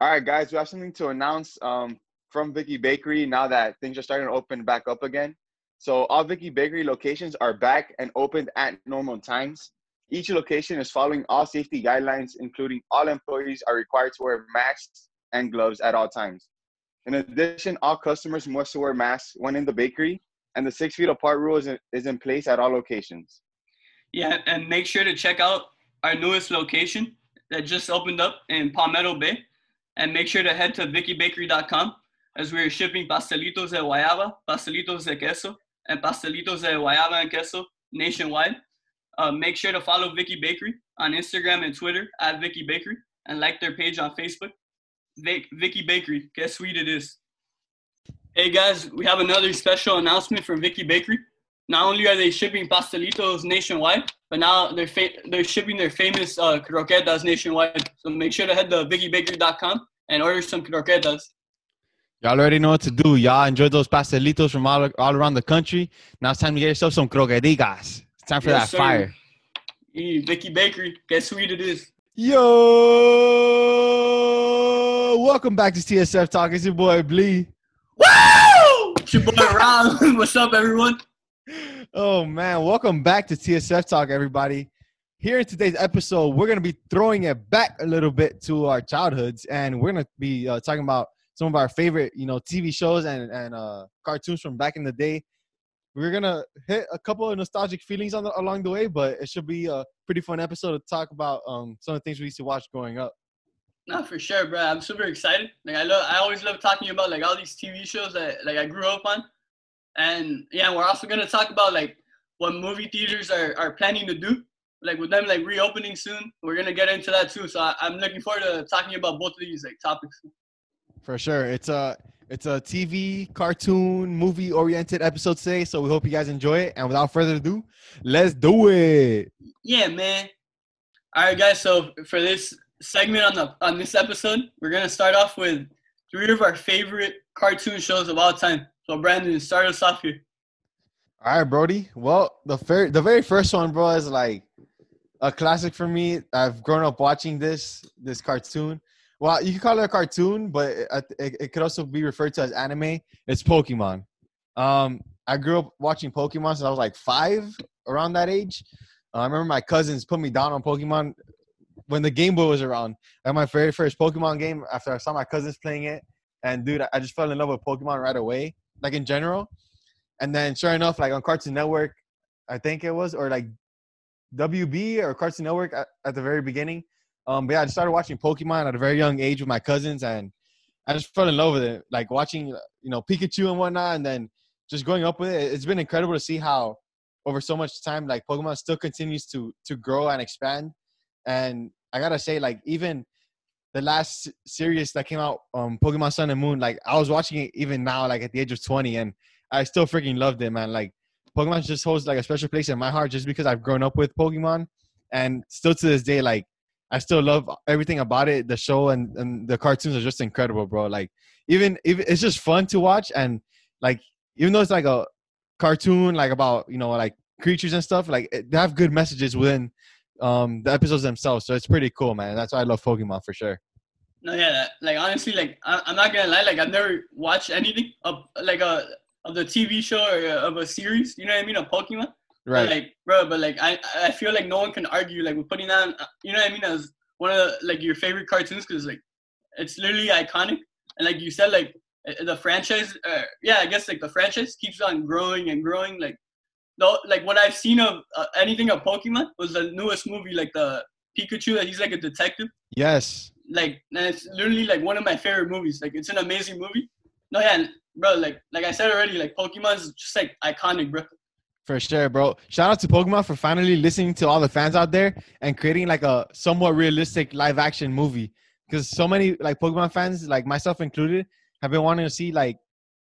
All right, guys, we have something to announce um, from Vicky Bakery now that things are starting to open back up again. So all Vicky Bakery locations are back and opened at normal times. Each location is following all safety guidelines, including all employees are required to wear masks and gloves at all times. In addition, all customers must wear masks when in the bakery, and the six feet apart rule is in, is in place at all locations. Yeah, and make sure to check out our newest location that just opened up in Palmetto Bay. And make sure to head to vickybakery.com as we're shipping pastelitos de guayaba, pastelitos de queso, and pastelitos de guayaba and queso nationwide. Uh, make sure to follow Vicky Bakery on Instagram and Twitter at Vicky Bakery and like their page on Facebook. Vic, Vicky Bakery, Que sweet it is. Hey guys, we have another special announcement from Vicky Bakery. Not only are they shipping pastelitos nationwide, but now they're fa- they're shipping their famous uh, croquetas nationwide. So make sure to head to vickybakery.com and order some croquetas. Y'all already know what to do. Y'all enjoy those pastelitos from all, all around the country. Now it's time to get yourself some croquetas. It's time for Yes, that sir. fire. Vicky Bakery, Que sweet it is. Yo, welcome back to TSF Talk. It's your boy Blee. Woo! It's your boy Ron. What's up, everyone? Oh man, welcome back to TSF Talk, everybody. Here in today's episode, we're gonna be throwing it back a little bit to our childhoods, and we're gonna be uh, talking about some of our favorite, you know, TV shows and and uh, cartoons from back in the day. We're gonna hit a couple of nostalgic feelings on the, along the way, but it should be a pretty fun episode to talk about um, some of the things we used to watch growing up. Not for sure, bro. I'm super excited. Like I love, I always love talking about like all these TV shows that like I grew up on, and yeah, we're also gonna talk about like what movie theaters are are planning to do, like with them like reopening soon. We're gonna get into that too. So I, I'm looking forward to talking about both of these like topics. For sure. It's a it's a TV, cartoon, movie oriented episode today, so we hope you guys enjoy it. And without further ado, let's do it. Yeah, man. All right, guys. So for this segment on the on this episode, we're gonna start off with three of our favorite cartoon shows of all time. So Brandon, start us off here. All right, Brody. Well, the very the very first one, bro, is like a classic for me. I've grown up watching this this cartoon. Well, you can call it a cartoon, but it, it, it could also be referred to as anime. It's Pokemon. Um, I grew up watching Pokemon since I was like five, around that age. Uh, I remember my cousins put me down on Pokemon when the Game Boy was around. Had my very first Pokemon game after I saw my cousins playing it, and dude, I just fell in love with Pokemon right away, like in general. And then, sure enough, like on Cartoon Network, I think it was, or like WB or Cartoon Network at, at the very beginning. Um, but yeah, I started watching Pokemon at a very young age with my cousins, and I just fell in love with it. Like watching, you know, Pikachu and whatnot, and then just growing up with it. It's been incredible to see how over so much time, like Pokemon still continues to to grow and expand. And I gotta say, like even the last series that came out, um, Pokemon Sun and Moon, like I was watching it even now, like at the age of twenty, and I still freaking loved it, man. Like Pokemon just holds like a special place in my heart just because I've grown up with Pokemon, and still to this day, like I still love everything about it. The show and, and the cartoons are just incredible, bro. Like even even it's just fun to watch, and like even though it's like a cartoon, like about you know like creatures and stuff, like they have good messages within um the episodes themselves. So it's pretty cool, man. That's why I love Pokemon for sure. No, yeah, that, like honestly, like I, I'm not gonna lie, like I've never watched anything of like a of the TV show or uh, of a series. You know what I mean? Of Pokemon. But, Right. like, bro, but like I I feel like no one can argue like with putting that. On, you know what I mean? As one of the, like your favorite cartoons because like it's literally iconic. And like you said, like uh, the franchise, uh, yeah, I guess like the franchise keeps on growing and growing. Like, though, like what I've seen of uh, anything of Pokemon was the newest movie, like the Pikachu that he's like a detective yes. like and it's literally like one of my favorite movies. Like it's an amazing movie. No, yeah, bro. Like like I said already, like Pokemon's just like iconic, bro. For sure, bro. Shout out to Pokemon for finally listening to all the fans out there and creating like a somewhat realistic live action movie. Because so many like Pokemon fans, like myself included, have been wanting to see like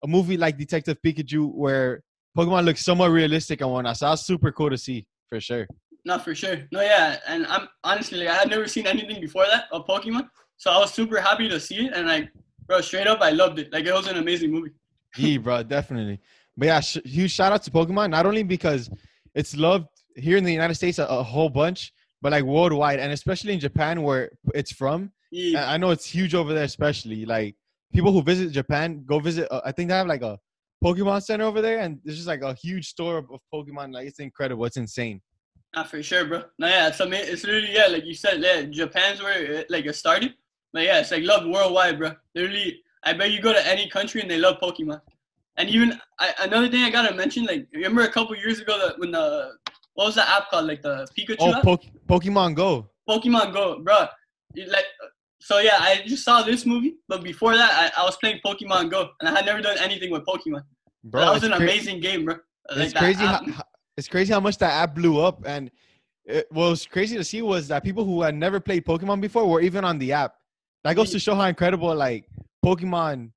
a movie like Detective Pikachu where Pokemon looks somewhat realistic and whatnot. So that's super cool to see for sure. Not for sure. No, yeah, and I'm honestly like I had never seen anything before that of Pokemon, so I was super happy to see it, and like, bro, straight up, I loved it. Like it was an amazing movie. Yeah, bro, definitely. But yeah, sh- huge shout out to Pokemon, not only because it's loved here in the United States a, a whole bunch, but like worldwide, and especially in Japan where it's from. Yeah. I I know it's huge over there, especially like people who visit Japan go visit. Uh, I think they have like a Pokemon Center over there, and there's just like a huge store of, Pokemon. Like it's incredible. It's insane. Not for sure, bro. No, yeah, it's, ama- it's literally yeah, like you said, yeah, Japan's where it, like it started. But yeah, it's like loved worldwide, bro. Literally, I bet you go to any country and they love Pokemon. And even I, another thing I gotta mention, like remember a couple years ago that when the what was the app called, like the Pikachu Oh, app? po- Pokemon Go. Pokemon Go, bro. Like, so yeah, I just saw this movie, but before that, I, I was playing Pokemon Go, and I had never done anything with Pokemon. Bro, that was an amazing game, bro. Like it's crazy. Uh, how, it's crazy how much that app blew up, and it, what was crazy to see was that people who had never played Pokemon before were even on the app. That goes to mm. show how incredible like Pokemon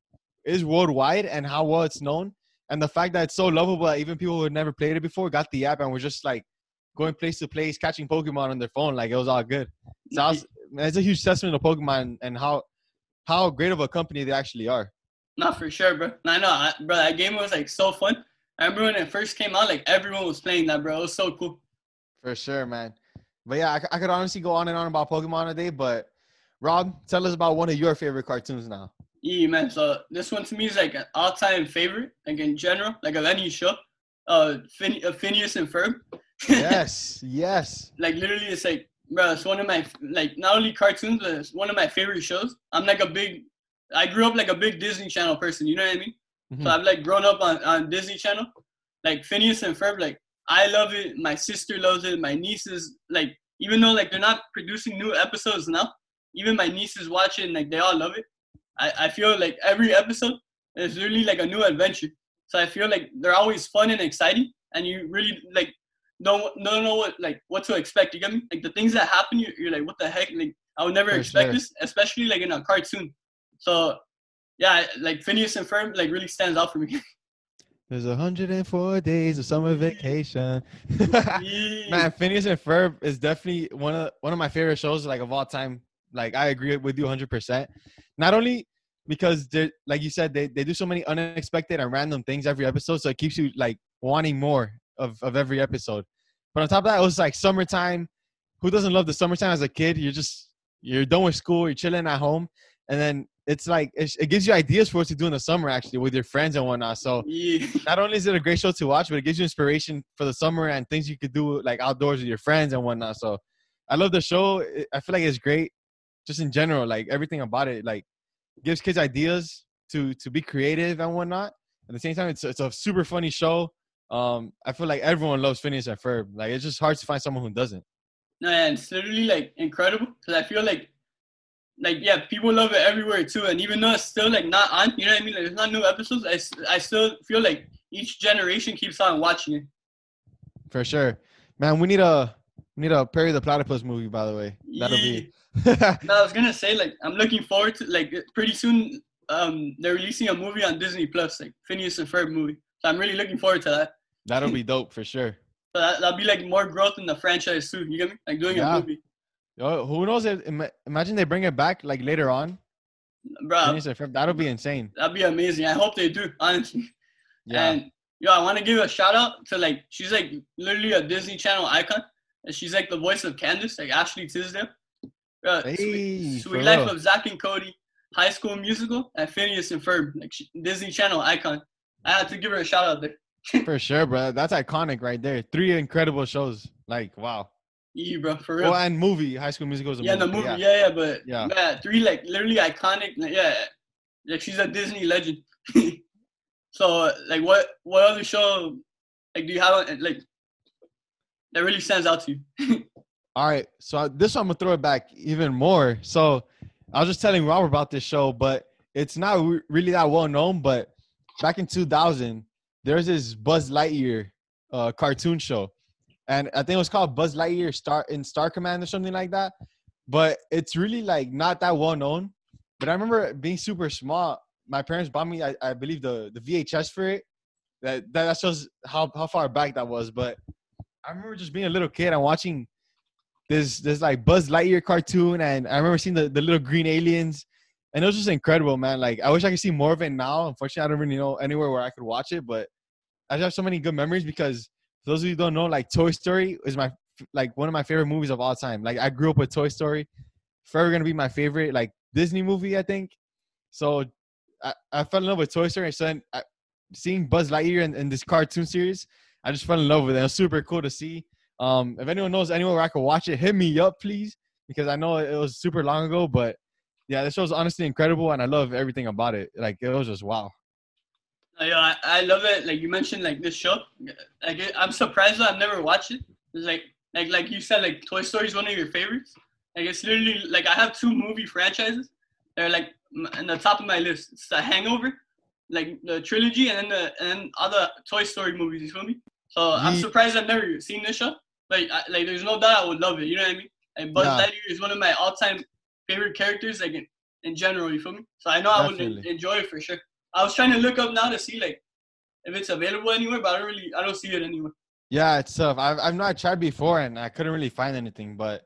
is worldwide and how well it's known, and the fact that it's so lovable that even people who had never played it before got the app and were just like going place to place, catching Pokemon on their phone. Like it was all good. So I was, it's a huge testament to Pokemon and how how great of a company they actually are. Not for sure, bro. I know, I, bro. That game was like so fun. I remember when it first came out, like everyone was playing that, bro. It was so cool. For sure, man. But yeah, I could honestly go on and on about Pokemon today. But Rob, tell us about one of your favorite cartoons now. Yeah, man. So this one to me is like an all-time favorite, like in general, like of any show. Uh, Phin- uh Phineas and Ferb. Yes, yes. like literally, it's like, bro, it's one of my like not only cartoons, but it's one of my favorite shows. I'm like a big, I grew up like a big Disney Channel person. You know what I mean? Mhm. So I've like grown up on, on Disney Channel. Like Phineas and Ferb, like I love it. My sister loves it. My nieces, like even though like they're not producing new episodes now, even my nieces watch it and like they all love it. I, I feel like every episode is really like a new adventure. So I feel like they're always fun and exciting, and you really like don't don't know what like what to expect. You get me? Like the things that happen, you, you're like, what the heck? Like I would never For expect sure. this, especially like in a cartoon. So yeah, like Phineas and Ferb like really stands out for me. There's 104 days of summer vacation. Man, Phineas and Ferb is definitely one of one of my favorite shows, like of all time. Like I agree with you 100. percent Not only because they, like you said, they, they do so many unexpected and random things every episode, so it keeps you like wanting more of of every episode. But on top of that, it was like summertime. Who doesn't love the summertime as a kid? You're just you're done with school, you're chilling at home, and then it's like it, it gives you ideas for what to do in the summer actually with your friends and whatnot. So yeah. not only is it a great show to watch, but it gives you inspiration for the summer and things you could do like outdoors with your friends and whatnot. So I love the show. I feel like it's great, just in general. Like everything about it, like gives kids ideas to to be creative and whatnot. At the same time, it's it's a super funny show. Um, I feel like everyone loves Phineas and Ferb. Like it's just hard to find someone who doesn't. No, yeah, it's literally like incredible because I feel like, like yeah, people love it everywhere too. And even though it's still like not on, you know what I mean? Like, there's not new episodes. I, I still feel like each generation keeps on watching it. For sure, man. We need a we need a Perry the Platypus movie. By the way, that'll be. No, I was gonna say like I'm looking forward to like pretty soon. Um, they're releasing a movie on Disney Plus, like Phineas and Ferb movie. So I'm really looking forward to that. that'll be dope for sure. So that, that'll be like more growth in the franchise too. You get me? Like doing Yeah. a movie, Yo, who knows? If, imagine they bring it back like later on. bro. Phineas and Ferb, That'll be insane. That'd be amazing. I hope they do, honestly. Yeah. And yo, I want to give a shout out to like she's like literally a Disney Channel icon, and she's like the voice of Candace, like Ashley Tisdale. Uh, Hey, Suite, Suite Life of Zack and Cody, High School Musical, and Phineas and Ferb, like she, Disney Channel icon. I had to give her a shout out there. For sure, bro. That's iconic right there. Three incredible shows. Like, wow. Yeah, bro, for real. Well, and movie. High School Musical is a yeah, the movie. movie, but yeah, yeah, but Yeah. yeah, three like literally iconic. like, Yeah, like she's a Disney legend. so like, what what other show like do you have like that really stands out to you? All right. So this one I'm gonna throw it back even more. So I was just telling Robert about this show, but it's not really that well known. But back in 2000, there's this Buzz Lightyear uh, cartoon show, and I think it was called Buzz Lightyear Star in Star Command or something like that. But it's really like not that well known. But I remember being super small. My parents bought me, I, I believe, the the VHS for it. That that that shows how how far back that was. But I remember just being a little kid and watching this this like Buzz Lightyear cartoon, and I remember seeing the, the little green aliens, and it was just incredible, man. Like I wish I could see more of it now. Unfortunately, I don't really know anywhere where I could watch it, but I just have so many good memories because for those of you who don't know, like Toy Story is my like one of my favorite movies of all time. Like I grew up with Toy Story. forever gonna be my favorite like Disney movie. I think. So I, I fell in love with Toy Story. So then I, seeing Buzz Lightyear in, in this cartoon series, I just fell in love with it. It was super cool to see. Um, if anyone knows anywhere where I could watch it, hit me up, please, because I know it was super long ago. But yeah, this show's honestly incredible, and I love everything about it. Like it was just wow. Uh, yeah, I, I love it. Like you mentioned, like this show. Like I'm surprised I've never watched it. It's like like like you said, like Toy Story is one of your favorites. Like it's literally like I have two movie franchises. They're like in the top of my list. It's The Hangover, like the trilogy, and then the and then other Toy Story movies. You feel me? So I'm Ye- surprised I've never seen this show. Like I, like there's no doubt I would love it. You know what I mean? Like Buzz Yeah. Lightyear is one of my all-time favorite characters. Like in, in general, you feel me? So I know I would Definitely. enjoy it for sure. I was trying to look up now to see like if it's available anywhere, but I don't really I don't see it anywhere. Yeah, it's tough. I've I've not tried before, and I couldn't really find anything. But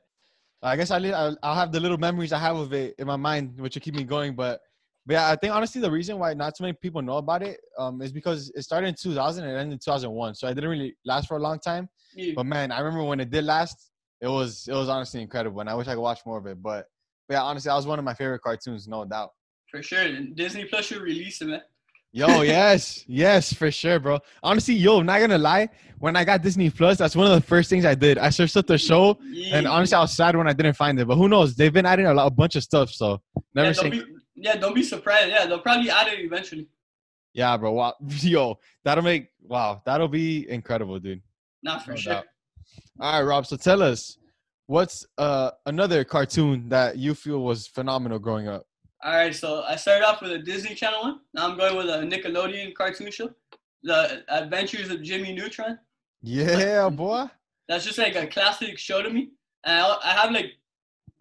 I guess I I'll, I'll have the little memories I have of it in my mind, which will keep me going. But but yeah, I think honestly the reason why not so many people know about it um is because it started in 2000 and ended in 2001, so it didn't really last for a long time. Yeah. But man, I remember when it did last, it was it was honestly incredible, and I wish I could watch more of it. But but yeah, honestly, that was one of my favorite cartoons, no doubt. For sure. Disney Plus should release it, man. Yo, yes, yes, for sure, bro. Honestly, yo, not gonna lie, when I got Disney Plus, that's one of the first things I did. I searched up the show, Yeah. and honestly, I was sad when I didn't find it. But who knows? They've been adding a, lot, a bunch of stuff, so never yeah, say. don't be, yeah, don't be surprised. Yeah, they'll probably add it eventually. Yeah, bro. Wow, yo, that'll make wow, that'll be incredible, dude. Not for No sure. doubt. All right, Rob. So tell us, what's uh another cartoon that you feel was phenomenal growing up? All right, so I started off with a Disney Channel one. Now I'm going with a Nickelodeon cartoon show, The Adventures of Jimmy Neutron. Yeah, boy. That's just like a classic show to me, and I, I have like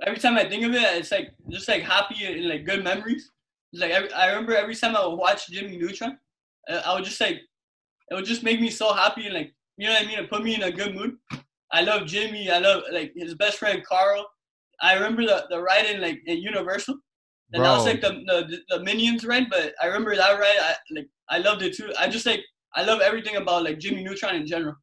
every time I think of it, it's like just like happy and like good memories. It's like every, I remember every time I would watch Jimmy Neutron, uh, I would just like it would just make me so happy and like you know what I mean. It put me in a good mood. I love Jimmy. I love like his best friend Carl. I remember the the ride in like in Universal. And that was like the, the the Minions ride, but I remember that ride. I like I loved it too. I just like I love everything about like Jimmy Neutron in general.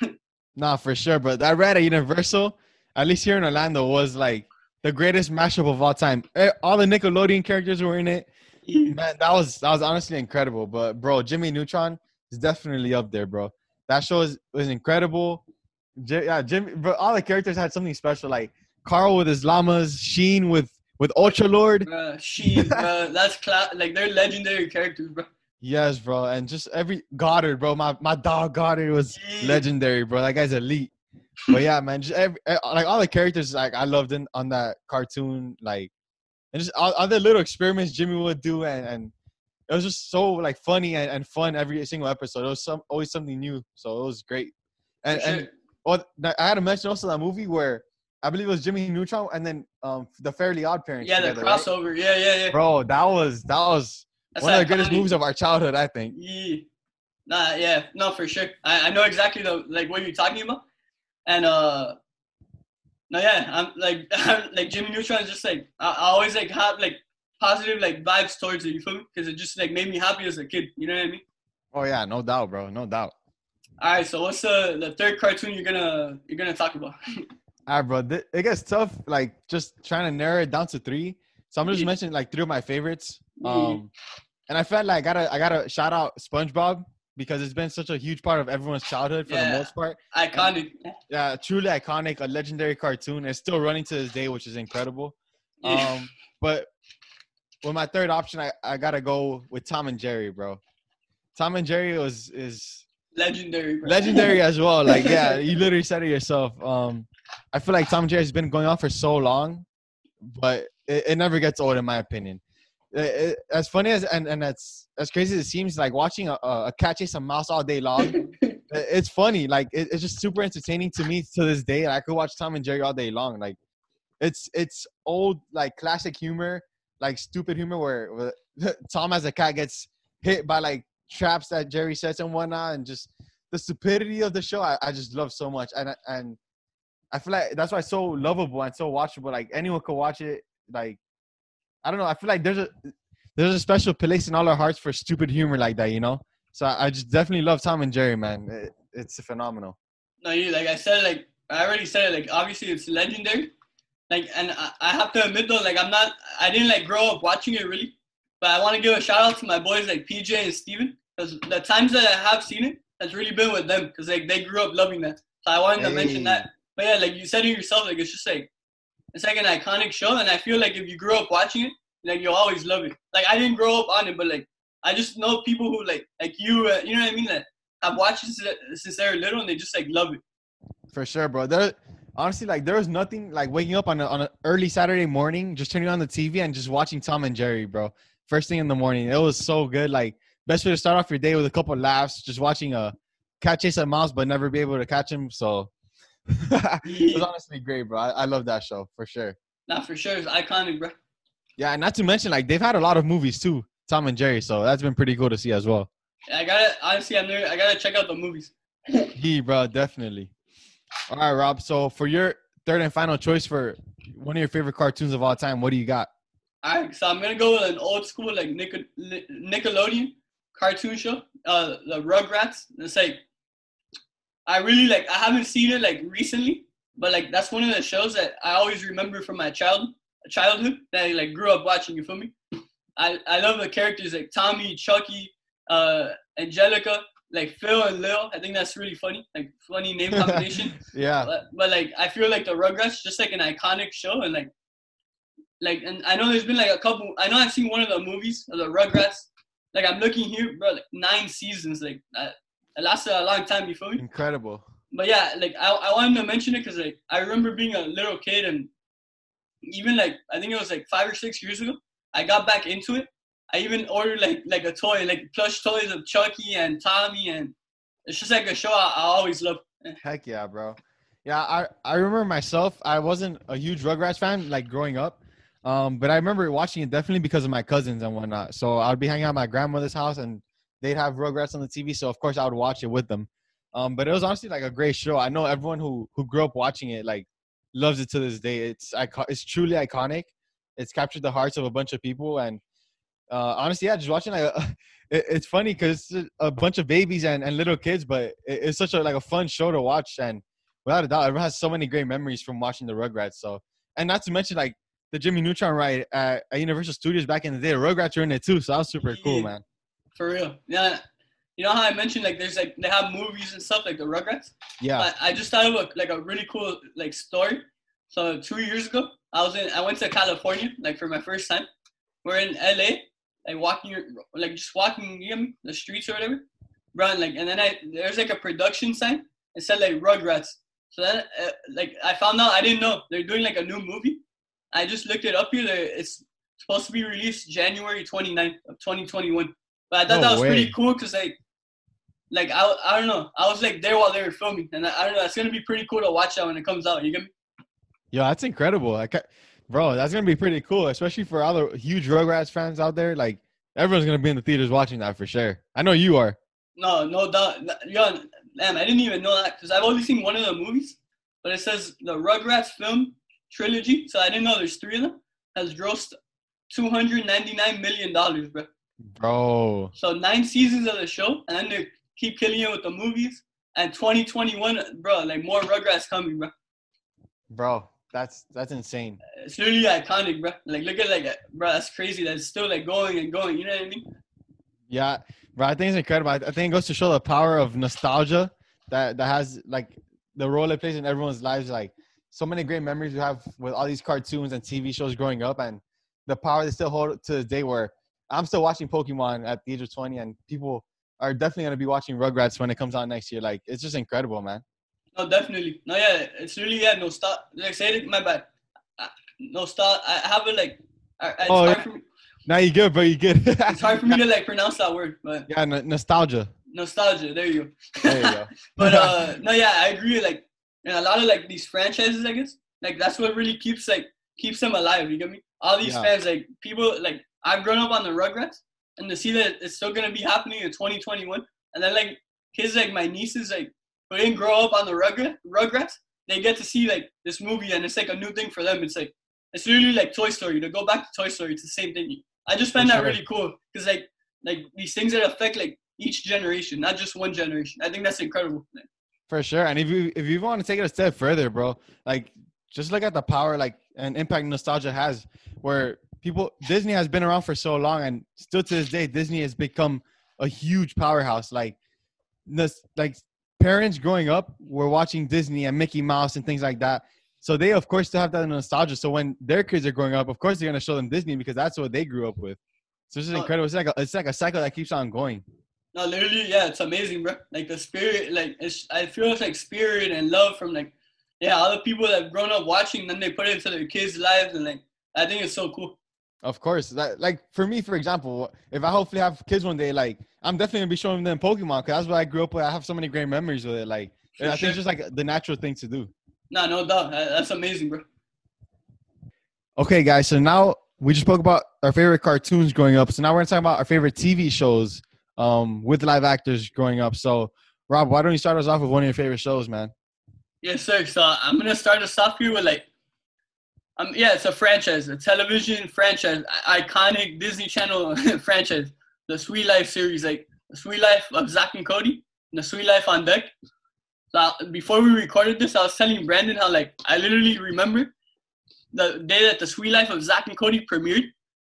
Nah, for sure. But that ride at Universal, at least here in Orlando, was like the greatest mashup of all time. Eh, All the Nickelodeon characters were in it. Man, that was that was honestly incredible. But bro, Jimmy Neutron is definitely up there, bro. That show is, was incredible. J- yeah, Jimmy. Bro, all the characters had something special. Like Carl with his llamas, Sheen with with Ultra Lord. Bruh, she, bruh, that's cla- like they're legendary characters, bro. Yes, bro, and just every Goddard, bro. My my dog Goddard was Yeah. legendary, bro. That guy's elite. But yeah, man, just every, like all the characters, like I loved in on that cartoon, like and just all the little experiments Jimmy would do, and and it was just so like funny and, and fun every single episode. It was some always something new, so it was great. And For and sure. Oh, I had to mention also that movie where I believe it was Jimmy Neutron and then um the Fairly Odd Parents. yeah, the together, right? crossover. Yeah, yeah, yeah. Bro, that was that was That's one of the greatest movies of our childhood, I think. Yeah. Nah, yeah, no, for sure. I, I know exactly the like what you're talking about, and uh, no, yeah, I'm like like Jimmy Neutron is just like I, I always like have like positive like vibes towards it. You feel me? Because it just like made me happy as a kid. You know what I mean? Oh yeah, no doubt, bro, no doubt. All right, so what's the the third cartoon you're gonna you're gonna talk about? All right, bro. th- It gets tough, like just trying to narrow it down to three. So I'm just mentioning like three of my favorites. Um, and I felt like I gotta I gotta shout out SpongeBob because it's been such a huge part of everyone's childhood for Yeah. the most part. Iconic. Yeah, truly iconic, a legendary cartoon. It's still running to this day, which is incredible. Um, but with my third option, I, I gotta go with Tom and Jerry, bro. Tom and Jerry was is legendary. Bro. legendary as well. Like, yeah, you literally said it yourself. Um, I feel like Tom and Jerry's been going on for so long, but it, it never gets old, in my opinion. It- it- as funny as and, and that's as crazy as it seems, like watching a, a cat chase a mouse all day long. it's funny. Like, it, it's just super entertaining to me to this day. Like, I could watch Tom and Jerry all day long. Like, it's it's old like classic humor, like stupid humor where, where Tom as a cat gets hit by like traps that Jerry sets and whatnot, and just the stupidity of the show. I, I just love so much, and and I feel like that's why it's so lovable and so watchable. Like anyone could watch it. Like I don't know. I feel like there's a there's a special place in all our hearts for stupid humor like that. You know. So I, I just definitely love Tom and Jerry, man. It, it's phenomenal. No, you like I said, like I already said, like obviously it's legendary, like, and I, I have to admit though, like I'm not, I didn't like grow up watching it really, but I want to give a shout out to my boys like PJ and Steven because the times that I have seen it has really been with them because like they grew up loving that. So I wanted to mention that. But yeah, like you said it yourself, like it's just like it's like an iconic show, and I feel like if you grew up watching it, like you'll always love it. Like I didn't grow up on it, but like I just know people who like like you, uh, you know what I mean? That have watched it since- since they were little, and they just like love it. For sure, bro. There, honestly, like there was nothing like waking up on a, on an early Saturday morning, just turning on the TV and just watching Tom and Jerry, bro. First thing in the morning, it was so good. Like best way to start off your day with a couple laughs, just watching a cat chase a mouse but never be able to catch him. So it was honestly great, bro. I, I love that show for sure. Nah, for sure, it's iconic, bro. Yeah, and not to mention like they've had a lot of movies too, Tom and Jerry. So that's been pretty cool to see as well. I gotta honestly, I'm there. I gotta check out the movies. He, bro, definitely. All right, Rob. So for your third and final choice for one of your favorite cartoons of all time, what do you got? All right, so I'm gonna go with an old school like Nickel- Nickelodeon cartoon show, uh, the Rugrats. It's like I really like. I haven't seen it like recently, but like that's one of the shows that I always remember from my child childhood that I like grew up watching. You feel me? I I love the characters like Tommy, Chucky, uh, Angelica, like Phil and Lil. I think that's really funny, like funny name combination. Yeah. but, but like I feel like the Rugrats just like an iconic show and like like and I know there's been like a couple I know I've seen one of the movies of the Rugrats like I'm looking here bro like nine seasons like that it lasted a long time you feel me Incredible. but yeah like I, I wanted to mention it because like I remember being a little kid and even like I think it was like five or six years ago I got back into it I even ordered like like a toy like plush toys of Chucky and Tommy and it's just like a show I, I always love Heck yeah, bro. Yeah, I, I remember myself. I wasn't a huge Rugrats fan like growing up, um, but I remember watching it definitely because of my cousins and whatnot. So I would be hanging out at my grandmother's house and they'd have Rugrats on the TV. So of course I would watch it with them. Um, but it was honestly like a great show. I know everyone who who grew up watching it like loves it to this day. It's it's truly iconic. It's captured the hearts of a bunch of people and uh, honestly, yeah, just watching like it, it's funny because a bunch of babies and, and little kids, but it, it's such a like a fun show to watch, and without a doubt, everyone has so many great memories from watching the Rugrats. So, and not to mention like the Jimmy Neutron ride at, at Universal Studios back in the day, the Rugrats were in it too, so that was super cool, man. For real. Yeah. You know how I mentioned like there's like they have movies and stuff like the Rugrats. Yeah, I, I just thought of a, like a really cool like story. So two years ago, I was in I went to California like for my first time. We're in LA, like walking like just walking you know, the streets or whatever. And, like and then I there's like a production sign. It said like Rugrats. So then uh, like I found out I didn't know they're doing like a new movie. I just looked it up here. It's supposed to be released January 29th of 2021. But I thought No that was pretty cool because like like I, I don't know. I was like there while they were filming, and I, I don't know. It's gonna be pretty cool to watch that when it comes out. You get me? yo, that's incredible. Like, bro, that's gonna be pretty cool, especially for all the huge Rugrats fans out there. Like, everyone's gonna be in the theaters watching that for sure. I know you are. No, no doubt. Yo, damn, I didn't even know that because I've only seen one of the movies, but it says the Rugrats film trilogy. So I didn't know there's three of them. Has grossed two hundred ninety nine million dollars, bro. Bro, So nine seasons of the show, and then they keep killing it with the movies. And 2021, bro, like more Rugrats coming, bro. bro, that's that's insane. It's really iconic, bro. Like look at like, bro, that's crazy. That's still like going and going. You know what I mean? Yeah, bro, I think it's incredible. I I think it goes to show the power of nostalgia that that has like the role it plays in everyone's lives. Like so many great memories we have with all these cartoons and TV shows growing up, and the power they still hold to this day. Where I'm still watching Pokemon at the age of 20, and people are definitely gonna be watching Rugrats when it comes out next year. Like it's just incredible, man. No, definitely. No, yeah, it's really yeah. No stop. Like say it, my bad. Uh, No stop. I have it like. I, it's, Oh, hard yeah. for me, Now you good, bro. You good. it's hard for me to like pronounce that word, but yeah, nostalgia. nostalgia. There you go. There you go. but uh, no, yeah, I agree. Like, and a lot of like these franchises, I guess, like that's what really keeps like keeps them alive. You get me? All these Yeah. fans, like people, like I've grown up on the Rugrats, and to see that it's still gonna be happening in 2021, and then like kids like my nieces, like who didn't grow up on the Rugrat, Rugrats, they get to see like this movie, and it's like a new thing for them. It's like it's literally like Toy Story. To go back to Toy Story, it's the same thing. I just find For that sure. really cool because like like these things that affect like each generation, not just one generation. I think that's incredible. For sure. And if you if you want to take it a step further, bro, like just look at the power like and impact nostalgia has where people Disney has been around for so long and still to this day Disney has become a huge powerhouse. Like this like parents growing up were watching Disney and Mickey Mouse and things like that. So they of course still have that nostalgia. So when their kids are growing up of course they're going to show them Disney because that's what they grew up with. So it's just Oh. incredible. It's like a, it's like a cycle that keeps on going No, literally, yeah, it's amazing, bro. Like the spirit, like it's, I feel it's like spirit and love from like, yeah, all the people that have grown up watching, then they put it into their kids' lives, and like, I think it's so cool. Of course, that like for me, for example, if I hopefully have kids one day, like I'm definitely gonna be showing them Pokemon because that's what I grew up with. I have so many great memories with it. Like For I think it's just like the natural thing to do. Nah, no doubt, that's amazing, bro. Okay, guys. So now we just spoke about our favorite cartoons growing up. So now we're gonna talk about our favorite TV shows um, with live actors growing up. So Rob, why don't you start us off with one of your favorite shows, man? Yes, sir. So I'm gonna start us off here with like, um, yeah, it's a franchise, a television franchise, iconic Disney Channel franchise, the Suite Life series, like the Suite Life of Zack and Cody, and the Suite Life on Deck. So I- before we recorded this, I was telling Brandon how like I literally remember the day that the Suite Life of Zack and Cody premiered,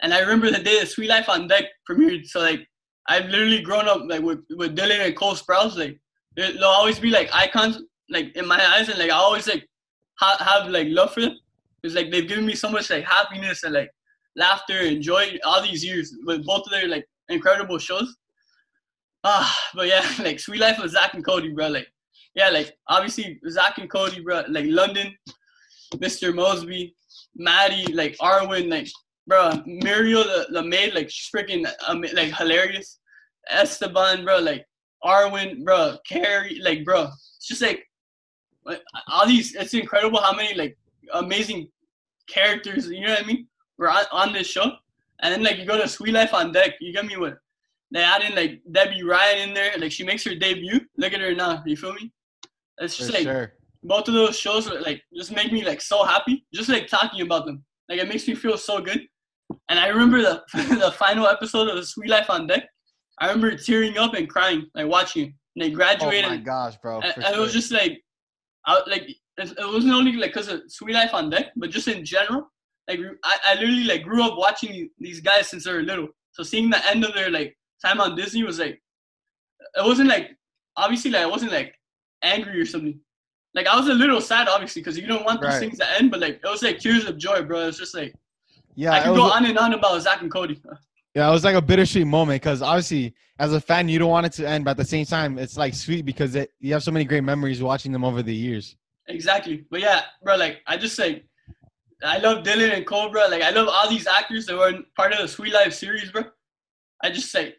and I remember the day the Suite Life on Deck premiered. So like I've literally grown up like with with Dylan and Cole Sprouse, like they'll always be like icons like in my eyes, and like I always like ha- have like love for them because like they've given me so much like happiness and like laughter and joy all these years with both of their like incredible shows. Ah, but yeah, like Suite Life of Zack and Cody, bro. Like, yeah, like obviously Zack and Cody, bro. Like London, Mr. Moseby, Maddie, like Arwin, like bro, Muriel the, the maid, like she's freaking um, like hilarious. Esteban, bro, like Arwin, bro, Carrie, like bro, it's just like all these. It's incredible how many like amazing characters. You know what I mean? Were on, on this show, and then like you go to Suite Life on Deck. You get me with. They add in like Debby Ryan in there. Like she makes her debut. Look at her now. You feel me? It's For just like sure. both of those shows like just make me like so happy just like talking about them like it makes me feel so good and i remember the the final episode of the suite life on deck i remember tearing up and crying like watching it. and they graduated. Oh my gosh, bro. and, and it was just like I, like it, it wasn't only like because of suite life on deck but just in general like I, I literally like grew up watching these guys since they were little so seeing the end of their like time on disney was like it wasn't like obviously like i wasn't like angry or something like I was a little sad, obviously, because you don't want these Right. things to end. But like it was like tears of joy, bro. It's just like yeah, I can go on and on about Zack and Cody. yeah, it was like a bittersweet moment because obviously, as a fan, you don't want it to end, but at the same time, it's like sweet because it, you have so many great memories watching them over the years. Exactly. But yeah, bro, like I just like I love Dylan and Cobra. Like I love all these actors that were part of the Suite Life series, bro. I just say,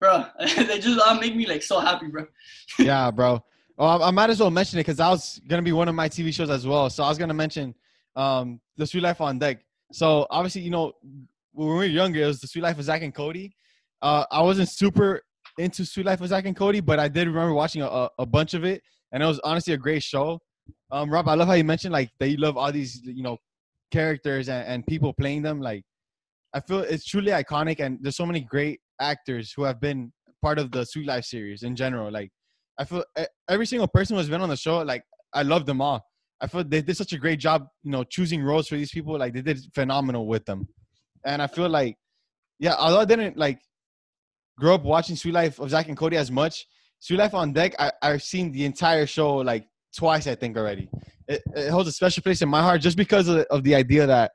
bro, they just all make me like so happy, bro. yeah, bro. Well, I, I might as well mention it because that was gonna be one of my TV shows as well. So I was gonna mention um, the Suite Life on Deck. So obviously, you know, when we were younger, it was the Suite Life of Zack and Cody. Uh, I wasn't super into Suite Life of Zack and Cody, but I did remember watching a, a, bunch of it, and it was honestly a great show. Um, Rob, I love how you mentioned like that you love all these, you know, characters and, and people playing them. Like, I feel it's truly iconic, and there's so many great actors who have been part of the Suite Life series in general. Like, I feel every single person who's been on the show, like, I love them all. I feel they did such a great job, you know, choosing roles for these people. Like, they did phenomenal with them, and I feel like, yeah, although I didn't like grow up watching Suite Life of Zack and Cody as much, Suite Life on Deck, I, I've seen the entire show like twice, I think already. It, it holds a special place in my heart just because of the, of the idea that,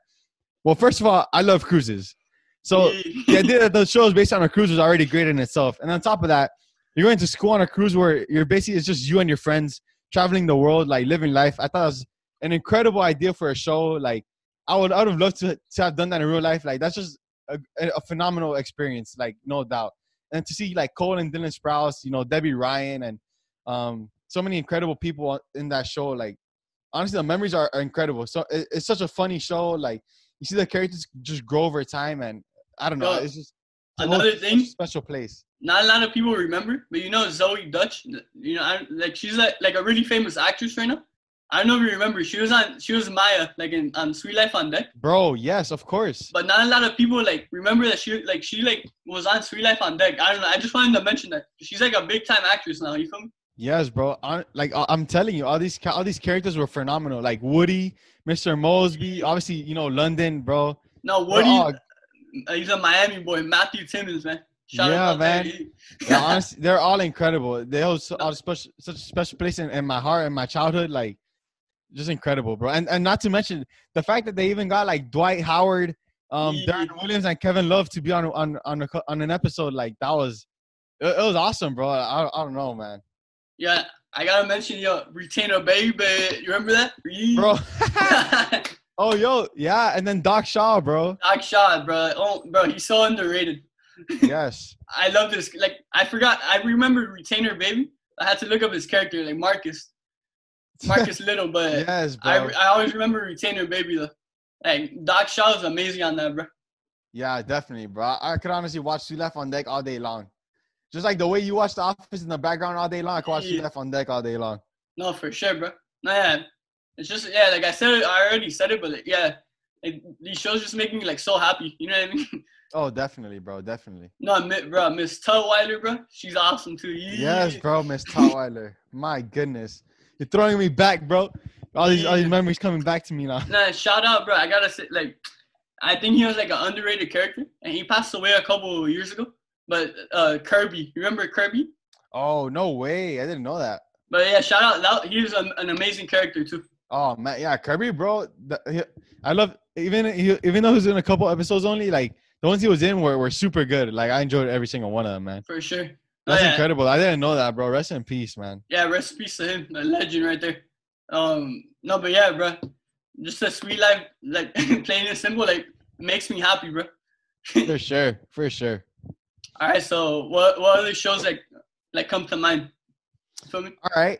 well, first of all, I love cruises. So the idea that the show is based on a cruise is already great in itself. And on top of that, you're going to school on a cruise where you're basically it's just you and your friends traveling the world, like living life. I thought it was an incredible idea for a show. Like I would, I would have loved to, to have done that in real life. Like that's just a, a phenomenal experience, like no doubt. And to see like Cole and Dylan Sprouse, you know, Debby Ryan, and um, so many incredible people in that show. Like honestly, the memories are, are incredible. So it, it's such a funny show. Like you see the characters just grow over time, and I don't know, it's just Another thing, special place. Not a lot of people remember, but you know Zoey Deutch. You know, I, like she's like, like a really famous actress right now. I don't know if you remember. She was on. She was Maya, like in on Suite Life on Deck. Bro, yes, of course. But not a lot of people like remember that she like she like was on Suite Life on Deck. I don't know. I just wanted to mention that she's like a big time actress now. You feel me? Yes, bro. I, like I'm telling you, all these all these characters were phenomenal. Like Woody, Mr. Moseby, obviously, you know London, bro. No, Woody, uh, he's a Miami boy. Matthew Timmons, man. Shout Yeah, man. Yeah, honestly, they're all incredible. They hold so, all special, such a special place in, in my heart and my childhood. Like, just incredible, bro. And and not to mention the fact that they even got like Dwight Howard, um, Yeah. Deron Williams, and Kevin Love to be on on on, a, on an episode. Like that was, it, it was awesome, bro. I, I don't know, man, yeah, I gotta mention yo retainer baby. You remember that? bro. oh, yo, yeah, and then Doc Shaw, bro. Doc Shaw, bro. Oh, bro, he's so underrated. Yes, I love this. Like, I forgot. I remember retainer baby. I had to look up his character, like Marcus, Marcus Little. But yes, bro. I, I always remember retainer baby though. Like Doc Shaw is amazing on that, bro. Yeah, definitely, bro. I could honestly watch Suite Life on Deck all day long. Just like the way you watch The Office in the background all day long, I could watch Two Yeah. Left on Deck all day long. No, for sure, bro. No, yeah. It's just yeah, like I said, I already said it, but like, yeah, like, these shows just make me like so happy. You know what I mean? Oh, definitely, bro. Definitely. no, bro, Miss Tutwiler, bro, she's awesome too. Yeah. Yes, bro, Miss Tutwiler. My goodness. You're throwing me back, bro. All these all these memories coming back to me now. Nah, shout out, bro. I gotta say, like, I think he was like an underrated character, and he passed away a couple of years ago. But uh, Kirby, you remember Kirby? Oh, no way. I didn't know that. But yeah, shout out. That, he was an, an amazing character too. Oh man, yeah, Kirby, bro. the- he- I love even he, even though he was in a couple episodes only, like the ones he was in were, were super good. Like I enjoyed every single one of them, man. For sure. That's Oh, yeah. incredible. I didn't know that, bro. Rest in peace, man. Yeah, rest in peace to him, a legend right there. Um, no, but yeah, bro, just a sweet life, like plain and simple, like makes me happy, bro. For sure, for sure. All right, so what what other shows like like come to mind? Feel me? All right.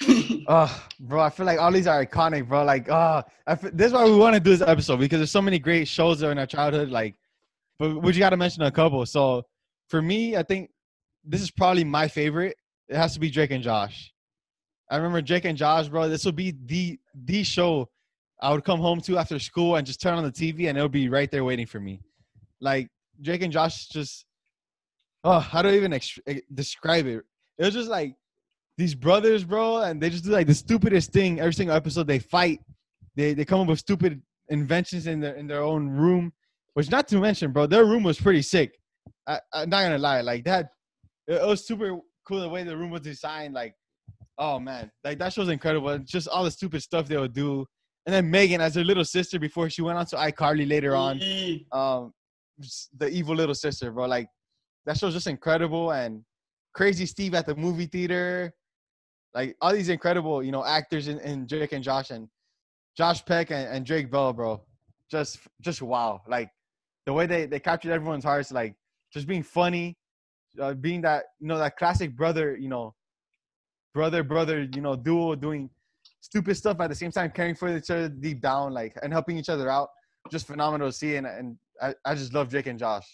Oh, bro, I feel like all these are iconic, bro. Like, f- this is why we want to do this episode because there's so many great shows during our childhood. Like, but we got to mention a couple. So, for me, I think this is probably my favorite. It has to be Drake and Josh. I remember Drake and Josh, bro. This would be the the show I would come home to after school and just turn on the TV and it would be right there waiting for me. Like Drake and Josh, just oh, how do I even ex- eh, describe it? It was just like these brothers, bro, and they just do like the stupidest thing every single episode. They fight, they they come up with stupid inventions in their in their own room. Which not to mention, bro, their room was pretty sick. I, I'm not gonna lie, like that. It, was super cool the way the room was designed. Like, oh man, like that show's incredible. And just all the stupid stuff they would do. And then Megan as their little sister before she went on to iCarly later on um the evil little sister, bro. Like that show's just incredible and crazy Steve at the movie theater. Like all these incredible, you know, actors in, in Drake and Josh and Josh Peck and, and Drake Bell, bro. Just just wow. Like the way they, they captured everyone's hearts, like just being funny, uh, being that you know that classic brother, you know, brother brother, you know, duo doing stupid stuff at the same time, caring for each other deep down, like and helping each other out. Just phenomenal to see, and, and I, I just love Drake and Josh.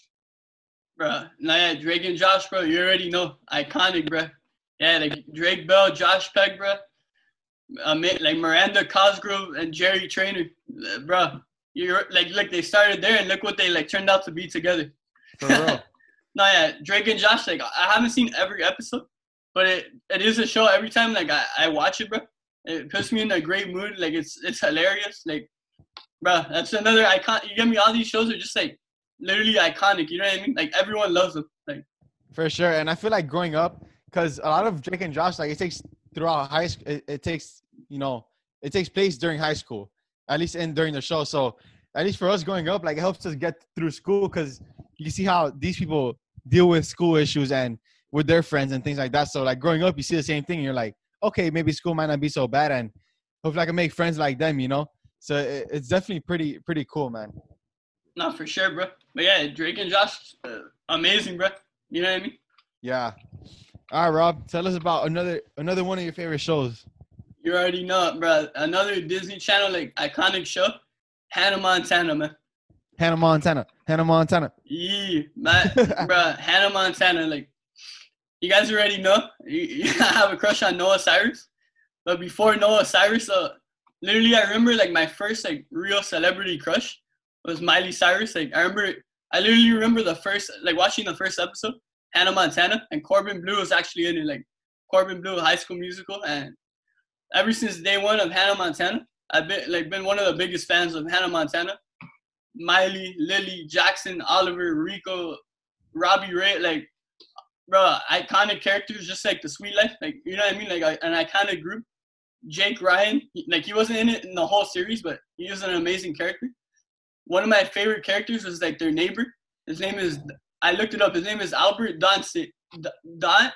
Bro, nah, yeah, Drake and Josh, bro, you already know, iconic, bro. Yeah, like Drake Bell, Josh Peck, bro. Uh, like Miranda Cosgrove and Jerry Trainor, uh, bro. You're like, look, they started there, and look what they like turned out to be together. For real. No, yeah, Drake and Josh. Like, I haven't seen every episode, but it, it is a show. Every time, like, I, I watch it, bro, it puts me in a great mood. Like, it's it's hilarious. Like, bro, that's another icon. You get me? All these shows are just like literally iconic. You know what I mean? Like, everyone loves them. Like, For sure. And I feel like growing up, because a lot of Drake and Josh, like it takes throughout high school, it, it takes, you know, it takes place during high school, at least in during the show. So at least for us growing up, like it helps us get through school because you see how these people deal with school issues and with their friends and things like that. So like growing up, you see the same thing and you're like, okay, maybe school might not be so bad and hopefully I can make friends like them, you know? So it, it's definitely pretty, pretty cool, man. not for sure, bro. But yeah, Drake and Josh, uh, amazing, bro. You know what I mean? Yeah. All right, Rob, tell us about another another one of your favorite shows. You already know, it, bro. Another Disney Channel like iconic show, Hannah Montana, man. Hannah Montana. Hannah Montana. Yeah, man, bro. Hannah Montana, like you guys already know. You, you have a crush on Noah Cyrus, but before Noah Cyrus, uh, literally, I remember like my first like real celebrity crush was Miley Cyrus. Like I remember, I literally remember the first like watching the first episode, Hannah Montana, and Corbin Bleu was actually in it. Like Corbin Bleu, High School Musical, and ever since day one of Hannah Montana, I've been like been one of the biggest fans of Hannah Montana. Miley, Lily, Jackson, Oliver, Rico, Robbie Ray, like, bro, iconic characters, just like the Suite Life, like you know what I mean, like an iconic group. Jake Ryan, like he wasn't in it in the whole series, but he was an amazing character. One of my favorite characters was like their neighbor. His name is I looked it up. His name is Albert Danzig, Don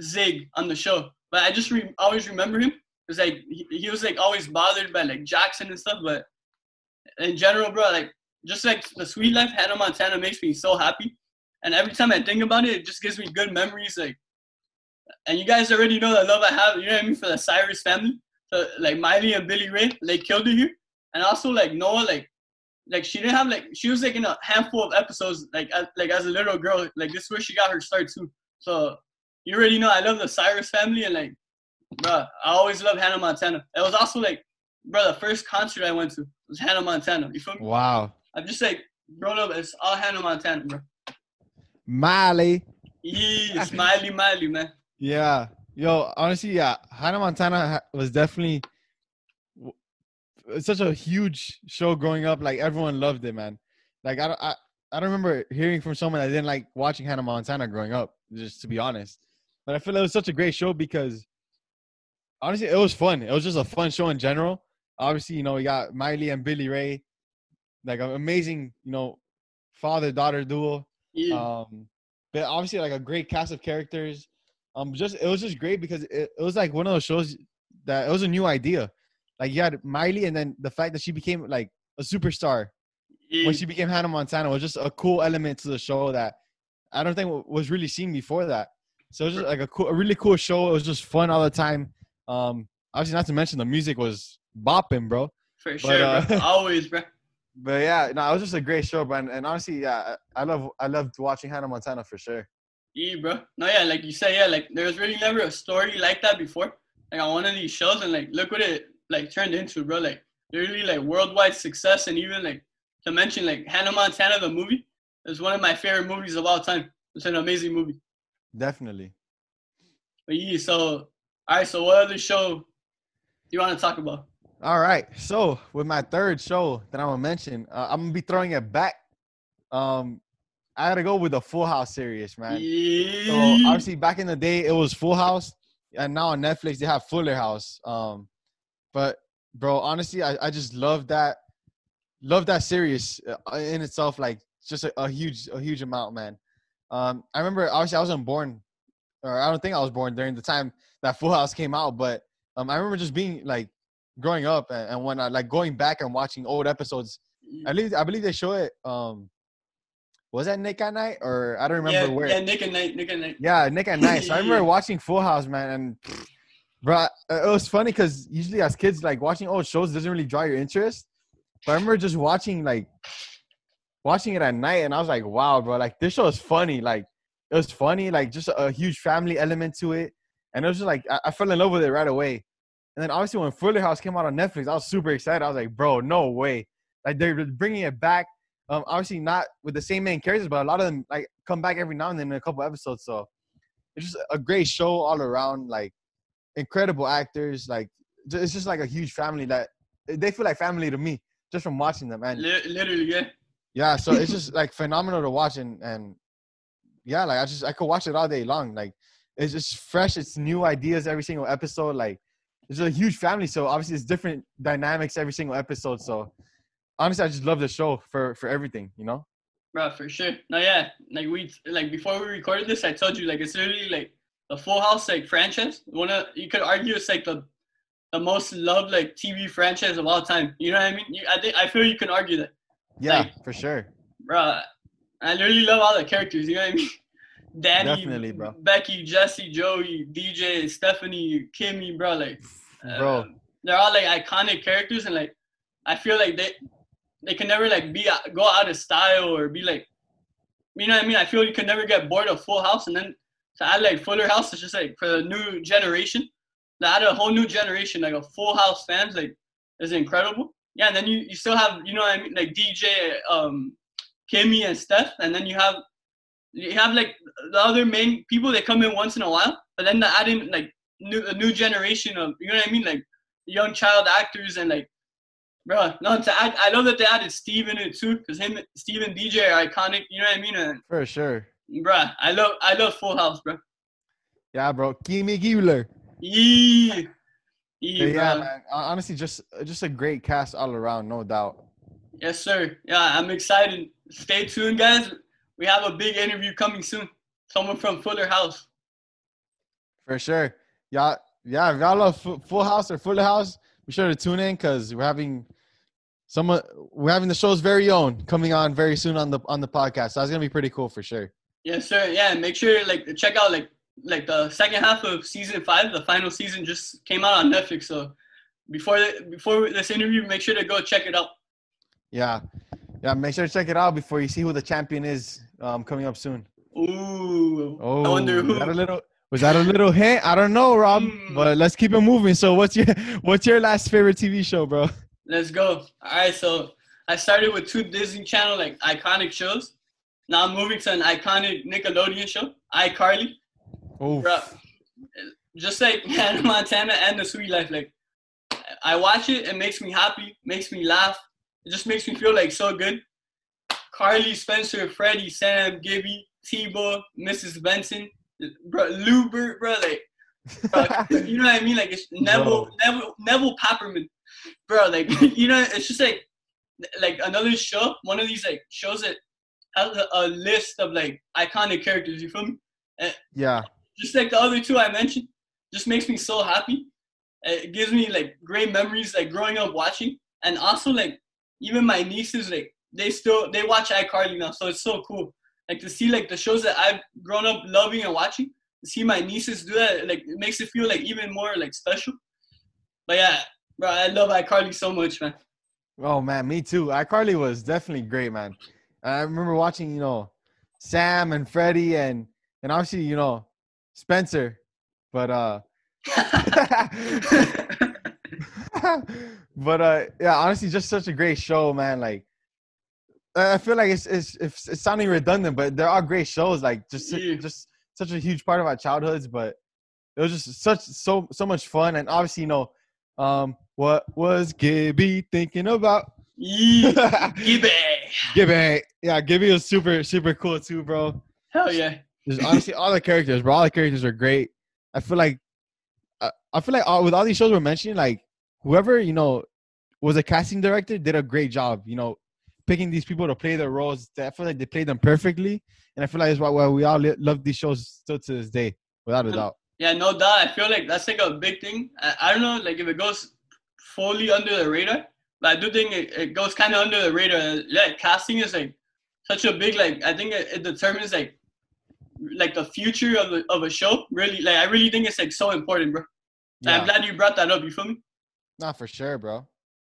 Zig on the show, but I just re- always remember him. Cause like he, he was like always bothered by like Jackson and stuff, but in general, bro, like just like the Suite Life, Hannah Montana makes me so happy. And every time I think about it, it just gives me good memories. Like, and you guys already know the love I have, you know what I mean, for the Cyrus family. So like Miley and Billy Ray, they killed it here. And also like Noah, like, like she didn't have like she was like in a handful of episodes, like as, like as a little girl. Like this is where she got her start too. So you already know I love the Cyrus family and like, bro, I always love Hannah Montana. It was also like, bro, the first concert I went to was Hannah Montana. You feel me? Wow. I'm just like grown up. It's all Hannah Montana, bro. Miley. Yeah, Smiley, Miley, man. Yeah. Yo, honestly, yeah, Hannah Montana was definitely such a huge show growing up. Like everyone loved it, man. Like I don't, I, I don't remember hearing from someone that didn't like watching Hannah Montana growing up. Just to be honest, but I feel it was such a great show because honestly, it was fun. It was just a fun show in general. Obviously, you know, we got Miley and Billy Ray, like an amazing, you know, father daughter duo. Yeah. Um, but obviously, like a great cast of characters. Um, just it was just great because it, it was like one of those shows that it was a new idea. Like you had Miley, and then the fact that she became like a superstar when she became Hannah Montana was just a cool element to the show that I don't think was really seen before that. So it was just like a cool, a really cool show. It was just fun all the time. Um, obviously, not to mention the music was bopping, bro. For sure, uh, bro. Always, bro. But yeah, no, it was just a great show, bro. And, and honestly, yeah, I love, I loved watching Hannah Montana for sure. Yeah, bro. No, yeah, like you said, yeah, like there was really never a story like that before, like on one of these shows, and like look what it like turned into, bro. Like literally like worldwide success, and even like to mention like Hannah Montana the movie is one of my favorite movies of all time. It's an amazing movie. Definitely. But yeah, so all right, so what other show do you want to talk about? All right. So with my third show that I'm gonna mention, uh, I'm gonna be throwing it back. Um, I gotta go with the Full House series, man. Yeah. So obviously back in the day it was Full House, and now on Netflix they have Fuller House. Um, but bro, honestly, I, I just love that, love that series uh, in itself. Like just a, a huge, a huge amount, man. Um, I remember obviously I wasn't born, or I don't think I was born during the time that Full House came out, but um, I remember just being like growing up and, and when I like going back and watching old episodes. I believe I believe they show it. Um, was that Nick at Night or I don't remember yeah, where. yeah, Nick and Night, Nick and Night. Yeah, Nick at Night. So I remember Yeah. watching Full House, man, and bro, it was funny because usually as kids, like watching old shows doesn't really draw your interest. But I remember just watching like watching it at night, and I was like, wow, bro, like this show is funny. Like it was funny, like just a huge family element to it, and it was just like I, I fell in love with it right away. And then obviously when Fuller House came out on Netflix, I was super excited. I was like, bro, no way, like they're bringing it back. Um, obviously not with the same main characters, but a lot of them like come back every now and then in a couple episodes. So it's just a great show all around. Like incredible actors. Like it's just like a huge family that they feel like family to me just from watching them. And literally, yeah. yeah, so it's just like phenomenal to watch and and yeah, like I just I could watch it all day long. Like it's just fresh. It's new ideas every single episode. Like it's a huge family, so obviously it's different dynamics every single episode. So honestly, I just love the show for for everything. You know. Bro, for sure. No, yeah. Like we like before we recorded this, I told you like it's literally like the Full House like franchise. One of you could argue it's like the the most loved like TV franchise of all time. You know what I mean? You, I think I feel you can argue that, Yeah, Like- for sure. bro. I literally love all the characters. You know what I mean? Danny, Definitely, bro. Becky, Jesse, Joey, DJ, Stephanie, Kimmy, bro. Like, Bro. uh, they're all like iconic characters, and like I feel like they they can never like be go out of style or be like, you know what I mean? I feel you can never get bored of Full House, and then to add like Fuller House, it's just like for the new generation. To add a whole new generation, like a Full House fans, like is incredible. Yeah, and then you, you still have you know what I mean, like DJ, um, Kimmy and Steph, and then you have you have like the other main people that come in once in a while, but then they add in like new, a new generation of you know what I mean, like young child actors and like, bro, no, to add, I love that they added Steve in it too, cause him, Steve DJ are iconic. You know what I mean? And, For sure. Bro, I love, I love Full House, bro. Yeah, bro. Kimmy Gibbler. Yeah, Yeah, yeah, man. Honestly, just just a great cast all around, no doubt. Yes, sir. Yeah, I'm excited. Stay tuned, guys. We have a big interview coming soon. Someone from Fuller House. For sure. Y'all, yeah, if y'all love Full House or Fuller House, be sure to tune in because we're having someone we're having the show's very own coming on very soon on the on the podcast. So that's gonna be pretty cool for sure. Yes, sir. Yeah, make sure like check out like like the second half of season five. The final season just came out on Netflix. So before the, before this interview, make sure to go check it out. Yeah. Yeah, make sure to check it out before you see who the champion is um, coming up soon. Ooh. Oh, I wonder was that a little was that a little hint? I don't know, Rob, Hmm. but let's keep it moving. So, what's your what's your last favorite TV show, bro? Let's go. All right. So I started with two Disney Channel like iconic shows. Now I'm moving to an iconic Nickelodeon show, iCarly. Oh, just like Hannah Montana and The Suite Life, like I watch it, it makes me happy, makes me laugh. It just makes me feel like so good. Carly, Spencer, Freddie, Sam, Gibby, T-Bo, Mrs. Benson, bro, Lewbert, bro, like, bro, you know what I mean? Like it's Nevel, Bro. Nevel, Nevel Papperman, bro. Like you know, it's just like like another show, one of these like shows that a, a list of like iconic characters. You feel me? yeah, just like the other two I mentioned, just makes me so happy. It gives me like great memories, like growing up watching, and also like even my nieces, like they still they watch iCarly now, so it's so cool. Like to see like the shows that I've grown up loving and watching, to see my nieces do that, like it makes it feel like even more like special. But yeah, bro, I love iCarly so much, man. Oh man, me too. iCarly was definitely great, man. I remember watching, you know, Sam and Freddie and and obviously, you know, Spencer. But uh but uh yeah, honestly just such a great show, man. Like I feel like it's it's it's, it's sounding redundant, but there are great shows like just Yeah. just such a huge part of our childhoods, but it was just such so so much fun and obviously, you know, um what was Gibby thinking about? yeah, Gibby. Gibby. Yeah, Gibby was super, super cool too, bro. Hell yeah. There's honestly all the characters, bro. All the characters are great. I feel like, I, I feel like all, with all these shows we're mentioning, like whoever you know was a casting director did a great job. You know, picking these people to play their roles. I feel like they played them perfectly, and I feel like that's why, why we all li- love these shows still to this day, without a doubt. Yeah, no doubt. I feel like that's like a big thing. I, I don't know, like if it goes fully under the radar, but I do think it, it goes kind of under the radar. Yeah, casting is like such a big like. I think it, it determines like like the future of a, of a show. Really, like I really think it's like so important, bro. And I'm glad you brought that up. You feel me? not for sure, bro.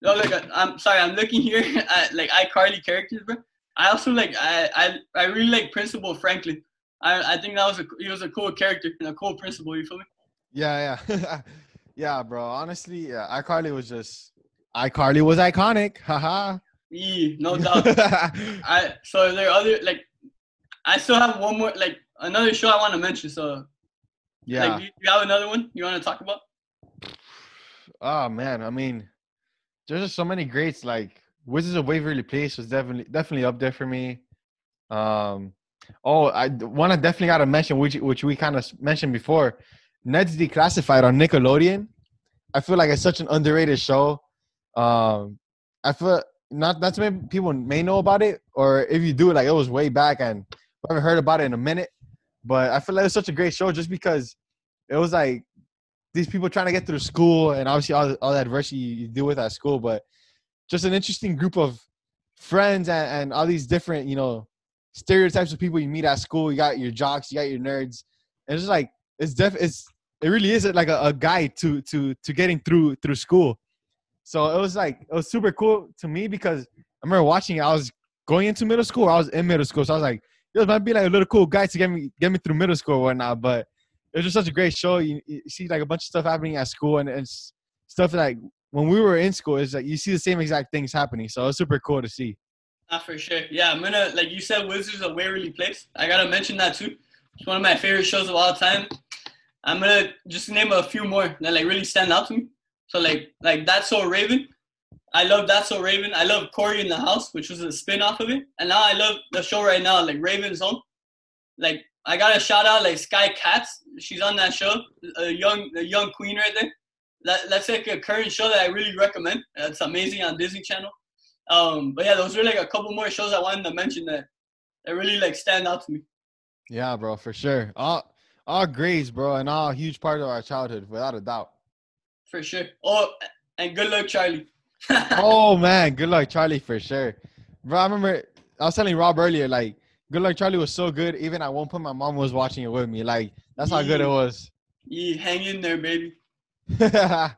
No, look, I- I'm sorry. I'm looking here at like iCarly characters, bro. I also like I I, I really like Principal Franklin. I, I think that was a he was a cool character and a cool principal. You feel me? Yeah, yeah, yeah, bro. Honestly, yeah, iCarly was just iCarly was iconic. Haha. Yeah, no doubt. I so there are other like I still have one more like another show I want to mention. So yeah. like, do you, you have another one you want to talk about? Oh man, I mean, there's just so many greats. Like Wizards of Waverly Place was definitely definitely up there for me. Um, oh, I one I definitely got to mention, which which we kind of mentioned before, Ned's Declassified on Nickelodeon. I feel like it's such an underrated show. Um, I feel not not too many people may know about it, or if you do, like it was way back and we haven't heard about it in a minute. But I feel like it's such a great show just because it was like these people trying to get through school and obviously all, all the adversity you deal with at school, but just an interesting group of friends and, and all these different, you know, stereotypes of people you meet at school. You got your jocks, you got your nerds. And it's just like it's def it's it really is like a, a guide to to to getting through through school. So it was like it was super cool to me because I remember watching it. I was going into middle school. I was in middle school, so I was like, "This might be like a little cool guide to get me get me through middle school or whatnot." But it was just such a great show. You, you see like a bunch of stuff happening at school and, and stuff like when we were in school, it's like you see the same exact things happening. So it was super cool to see. Ah, for sure. Yeah, I'm gonna like you said, Wizards of Waverly Place. I gotta mention that too. It's one of my favorite shows of all time. I'm gonna just name a few more that like really stand out to me. So like like that's so Raven. I love That's So Raven. I love Cory in the House, which was a spin off of it. And now I love the show right now, like Raven's Home. Like I got a shout out like Sky Katz. She's on that show. A young a young queen right there. That, that's like a current show that I really recommend. It's amazing on Disney Channel. Um, but yeah, those were like a couple more shows I wanted to mention that that really like stand out to me. Yeah, bro, for sure. All all grades, bro, and all huge part of our childhood, without a doubt. For sure. Oh, and good luck, Charlie. oh man, good luck, Charlie, for sure. Bro, I remember I was telling Rob earlier, like, good luck, Charlie was so good. Even at one point, my mom was watching it with me. Like, that's how good it was. Yeah, hang in there, baby. All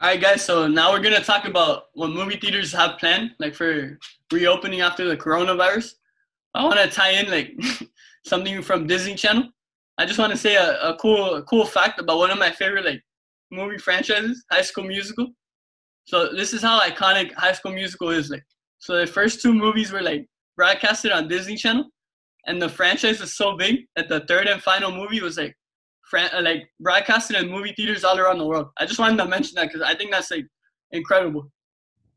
right, guys. So now we're gonna talk about what movie theaters have planned, like for reopening after the coronavirus. I want to tie in like something from Disney Channel. I just want to say a, a cool, a cool fact about one of my favorite like movie franchises, High School Musical. So this is how iconic High School Musical is like. So the first two movies were like broadcasted on Disney Channel, and the franchise is so big that the third and final movie was like, fran- uh, like broadcasted in movie theaters all around the world. I just wanted to mention that because I think that's like incredible.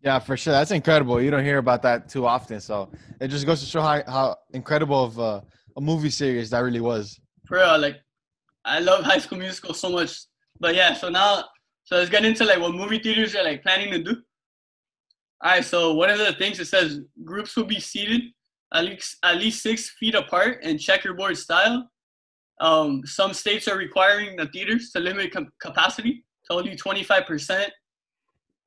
Yeah, for sure. That's incredible. You don't hear about that too often, so it just goes to show how how incredible of a, a movie series that really was. For real, like I love High School Musical so much. But yeah, so now so let's get into like what movie theaters are like planning to do. All right, so one of the things it says groups will be seated at least at least six feet apart in checkerboard style. Um, some states are requiring the theaters to limit com- capacity to only 25%,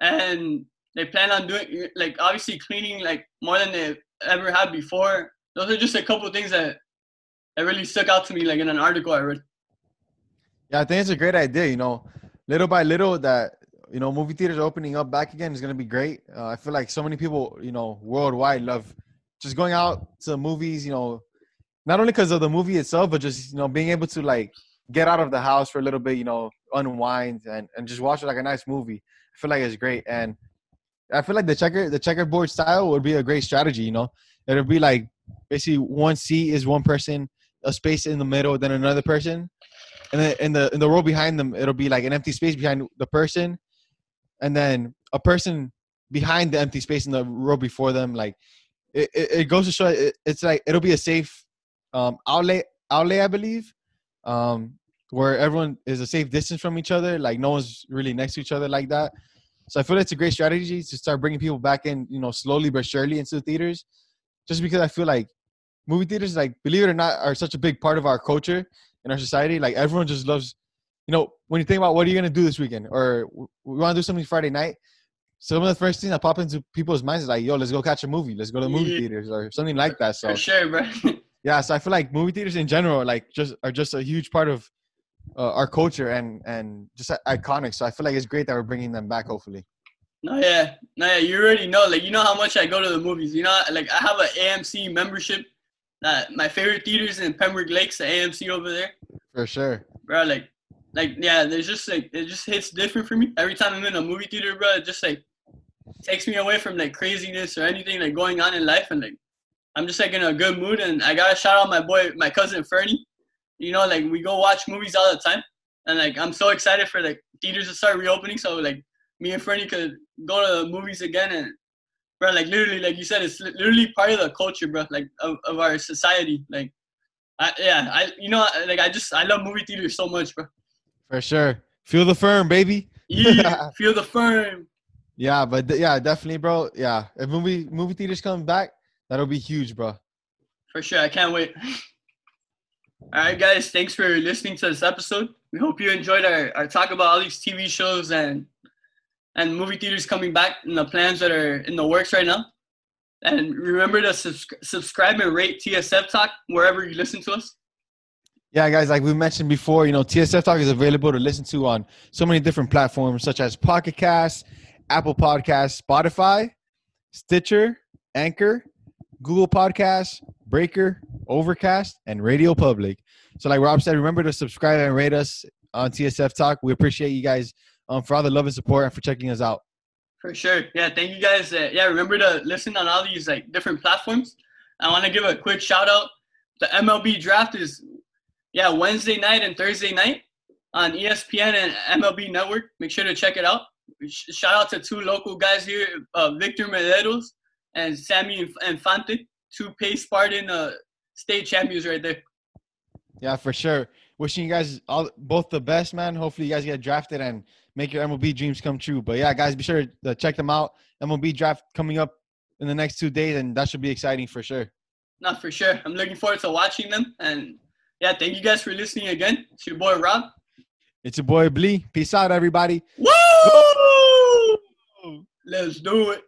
and they plan on doing like obviously cleaning like more than they've ever had before. Those are just a couple things that that really stuck out to me, like in an article I read. Yeah, I think it's a great idea. You know, little by little that you know movie theaters opening up back again is going to be great. Uh, i feel like so many people you know worldwide love just going out to movies you know not only because of the movie itself but just you know being able to like get out of the house for a little bit you know unwind and, and just watch like a nice movie. I feel like it's great. And i feel like the checker the checkerboard style would be a great strategy you know. It'll be like basically one seat is one person a space in the middle then another person and then in the in the row behind them it'll be like an empty space behind the person. And then a person behind the empty space in the row before them like it, it, it goes to show it, it's like it'll be a safe um outlet outlet i believe. Um where everyone is a safe distance from each other like no one's really next to each other like that. So i feel it's a great strategy to start bringing people back in you know slowly but surely into the theaters. Just because i feel like movie theaters like believe it or not are such a big part of our culture in our society. Like everyone just loves, you know, when you think about what are you gonna do this weekend, or we want to do something Friday night. Some of the first things that pop into people's minds is like, "Yo, let's go catch a movie. Let's go to the movie yeah. theaters or something like that." So For sure, bro. yeah, so I feel like movie theaters in general, like, just are just a huge part of uh, our culture and and just iconic. So I feel like it's great that we're bringing them back. Hopefully. No, yeah, no, yeah. You already know, like, you know how much I go to the movies. You know, like, I have an AMC membership uh, my favorite theaters in Pembroke Lakes, the AMC over there. For sure, bro. Like, like yeah, there's just like it just hits different for me every time I'm in a movie theater, bro. It just like takes me away from like craziness or anything like going on in life, and like I'm just like in a good mood. And I gotta shout out my boy, my cousin Fernie. You know, like we go watch movies all the time, and like I'm so excited for like theaters to start reopening, so like me and Fernie could go to the movies again and bro. Like literally, like you said, it's literally part of the culture, bro. Like of, of our society. Like, I, yeah, I you know, like I just I love movie theaters so much, bro. For sure, feel the firm, baby. Yeah, feel the firm. Yeah, but th- yeah, definitely, bro. Yeah, if movie movie theaters come back, that'll be huge, bro. For sure, I can't wait. All right, guys, thanks for listening to this episode. We hope you enjoyed our, our talk about all these TV shows and and movie theaters coming back and the plans that are in the works right now. And remember to subs- subscribe and rate TSF Talk wherever you listen to us. Yeah, guys, like we mentioned before, you know, TSF Talk is available to listen to on so many different platforms such as Pocket Cast, Apple Podcasts, Spotify, Stitcher, Anchor, Google Podcasts, Breaker, Overcast, and Radio Public. So, like Rob said, remember to subscribe and rate us on TSF Talk. We appreciate you guys um, for all the love and support and for checking us out. For sure. Yeah, thank you guys. Uh, yeah, remember to listen on all these like different platforms. I want to give a quick shout out. The MLB draft is yeah Wednesday night and Thursday night on ESPN and MLB Network. Make sure to check it out. Shout out to two local guys here, uh, Victor Mederos and Sammy Infante, two Pace Spartan uh, state champions right there. Yeah, for sure. Wishing you guys all both the best, man. Hopefully, you guys get drafted and make your MLB dreams come true. But yeah, guys, be sure to check them out. MLB draft coming up in the next two days, and that should be exciting for sure. Not for sure. I'm looking forward to watching them. And yeah, thank you guys for listening again. It's your boy Rob. It's your boy Blee. Peace out, everybody. Woo! Let's do it.